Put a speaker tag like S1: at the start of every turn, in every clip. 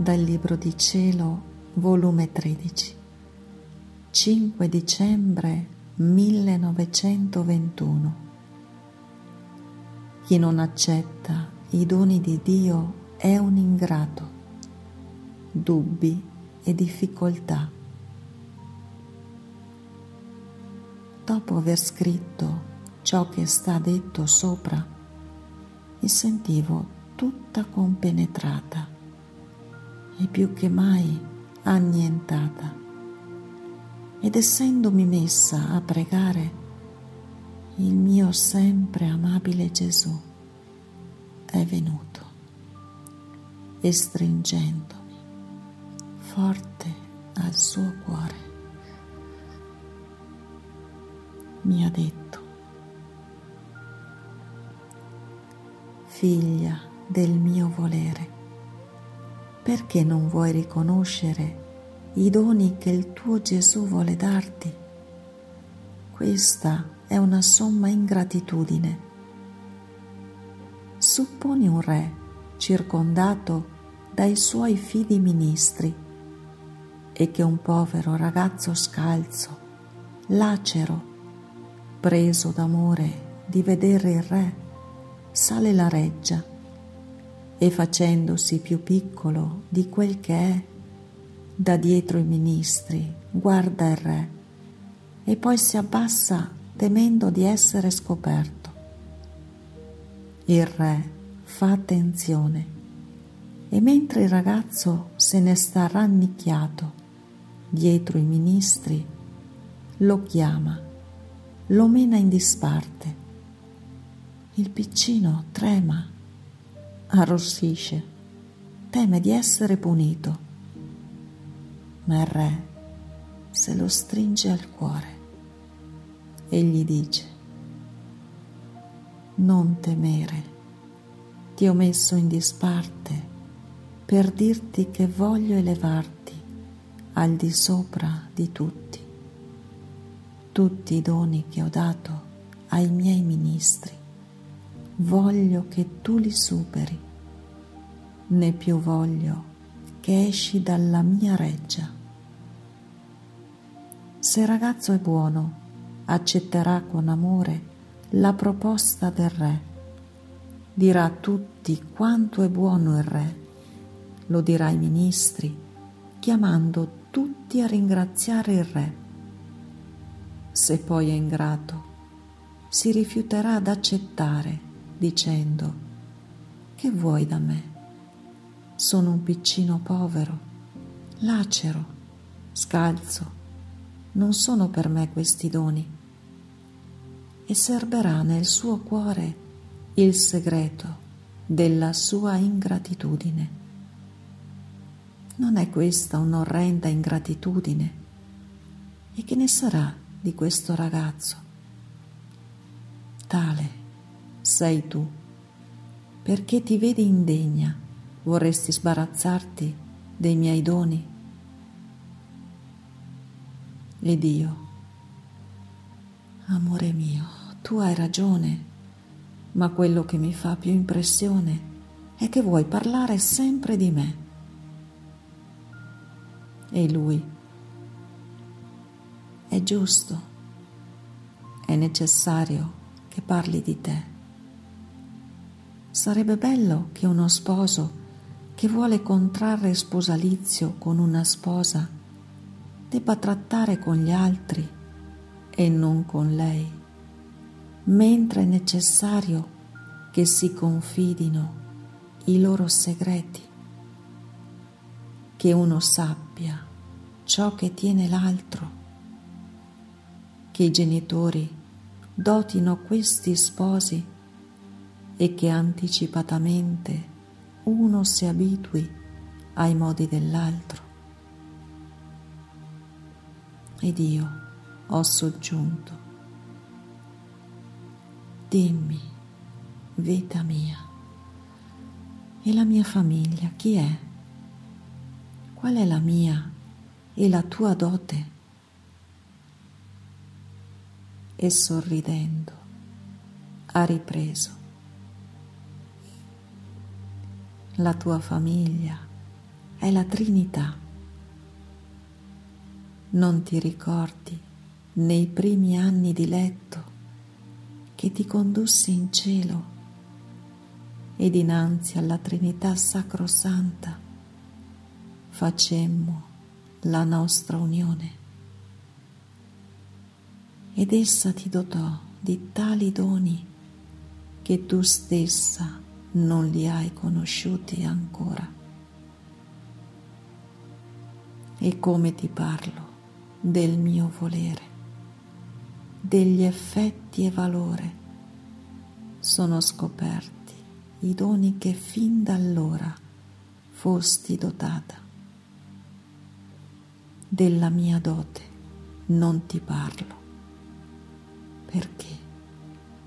S1: dal Libro di Cielo, volume 13, 5 dicembre 1921. Chi non accetta i doni di Dio è un ingrato, dubbi e difficoltà. Dopo aver scritto ciò che sta detto sopra, mi sentivo tutta compenetrata e più che mai annientata. Ed essendomi messa a pregare, il mio sempre amabile Gesù è venuto e stringendomi forte al suo cuore mi ha detto figlia del mio volere perché non vuoi riconoscere i doni che il tuo Gesù vuole darti? Questa è una somma ingratitudine. Supponi un re circondato dai suoi fidi ministri e che un povero ragazzo scalzo, lacero, preso d'amore di vedere il re, sale la reggia e facendosi più piccolo di quel che è, da dietro i ministri guarda il re e poi si abbassa temendo di essere scoperto. Il re fa attenzione e mentre il ragazzo se ne sta rannicchiato dietro i ministri, lo chiama, lo mena in disparte. Il piccino trema arrossisce, teme di essere punito, ma il re se lo stringe al cuore e gli dice, non temere, ti ho messo in disparte per dirti che voglio elevarti al di sopra di tutti, tutti i doni che ho dato ai miei ministri voglio che tu li superi, né più voglio che esci dalla mia reggia. Se ragazzo è buono, accetterà con amore la proposta del re. Dirà a tutti quanto è buono il re, lo dirà ai ministri, chiamando tutti a ringraziare il re. Se poi è ingrato, si rifiuterà ad accettare dicendo, che vuoi da me? Sono un piccino povero, lacero, scalzo, non sono per me questi doni. E serberà nel suo cuore il segreto della sua ingratitudine. Non è questa un'orrenda ingratitudine? E che ne sarà di questo ragazzo? Tale sei tu. Perché ti vedi indegna, vorresti sbarazzarti dei miei doni? Ed io, amore mio, tu hai ragione, ma quello che mi fa più impressione è che vuoi parlare sempre di me. E lui, è giusto, è necessario che parli di te. Sarebbe bello che uno sposo che vuole contrarre sposalizio con una sposa debba trattare con gli altri e non con lei, mentre è necessario che si confidino i loro segreti, che uno sappia ciò che tiene l'altro, che i genitori dotino questi sposi e che anticipatamente uno si abitui ai modi dell'altro. Ed io ho soggiunto, dimmi, vita mia, e la mia famiglia chi è? Qual è la mia e la tua dote? E sorridendo ha ripreso. La tua famiglia è la Trinità. Non ti ricordi nei primi anni di letto che ti condussi in cielo e dinanzi alla Trinità Sacrosanta facemmo la nostra unione ed essa ti dotò di tali doni che tu stessa non li hai conosciuti ancora. E come ti parlo del mio volere, degli effetti e valore, sono scoperti i doni che fin da allora fosti dotata. Della mia dote non ti parlo, perché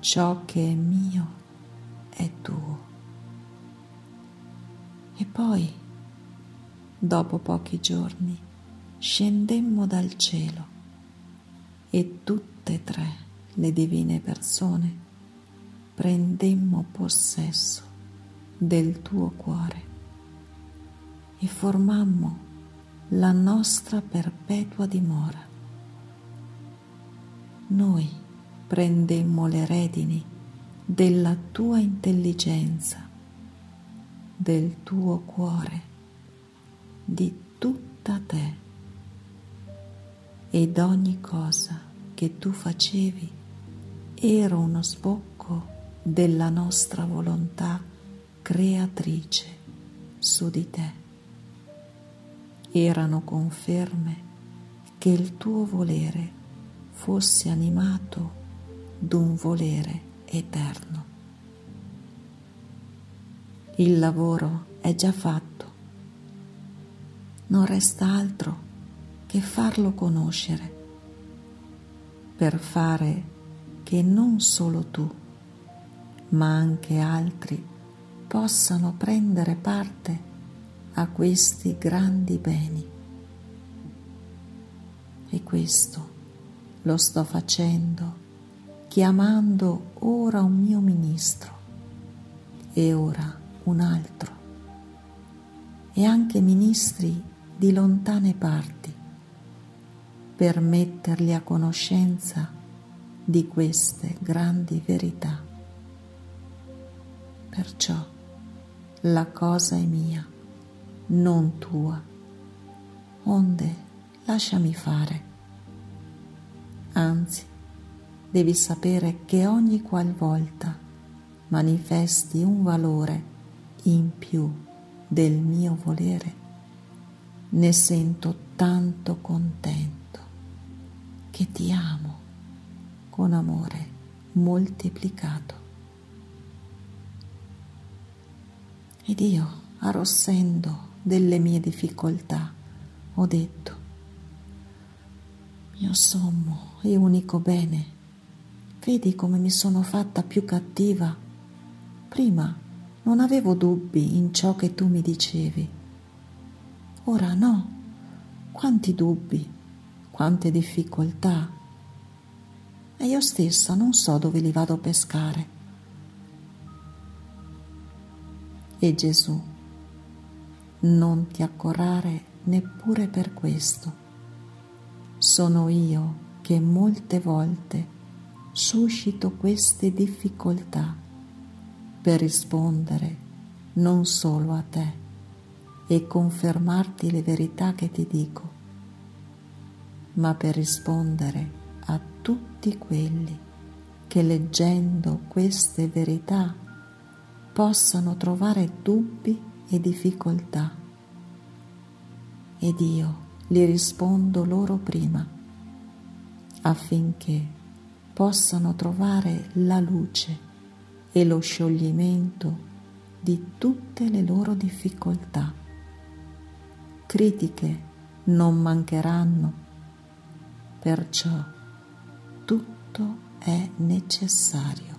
S1: ciò che è mio poi, dopo pochi giorni, scendemmo dal cielo e tutte e tre le divine persone prendemmo possesso del tuo cuore e formammo la nostra perpetua dimora. Noi prendemmo le redini della tua intelligenza del tuo cuore, di tutta te ed ogni cosa che tu facevi era uno sbocco della nostra volontà creatrice su di te. Erano conferme che il tuo volere fosse animato d'un volere eterno. Il lavoro è già fatto. Non resta altro che farlo conoscere per fare che non solo tu, ma anche altri possano prendere parte a questi grandi beni. E questo lo sto facendo chiamando ora un mio ministro e ora un altro e anche ministri di lontane parti per metterli a conoscenza di queste grandi verità. Perciò la cosa è mia, non tua, onde lasciami fare. Anzi, devi sapere che ogni qualvolta manifesti un valore in più del mio volere, ne sento tanto contento che ti amo con amore moltiplicato. Ed io, arrossendo delle mie difficoltà, ho detto, mio sommo e unico bene, vedi come mi sono fatta più cattiva. Prima non avevo dubbi in ciò che tu mi dicevi. Ora no, quanti dubbi, quante difficoltà. E io stessa non so dove li vado a pescare. E Gesù, non ti accorrare neppure per questo. Sono io che molte volte suscito queste difficoltà per rispondere non solo a te e confermarti le verità che ti dico, ma per rispondere a tutti quelli che leggendo queste verità possano trovare dubbi e difficoltà. Ed io li rispondo loro prima, affinché possano trovare la luce e lo scioglimento di tutte le loro difficoltà. Critiche non mancheranno, perciò tutto è necessario.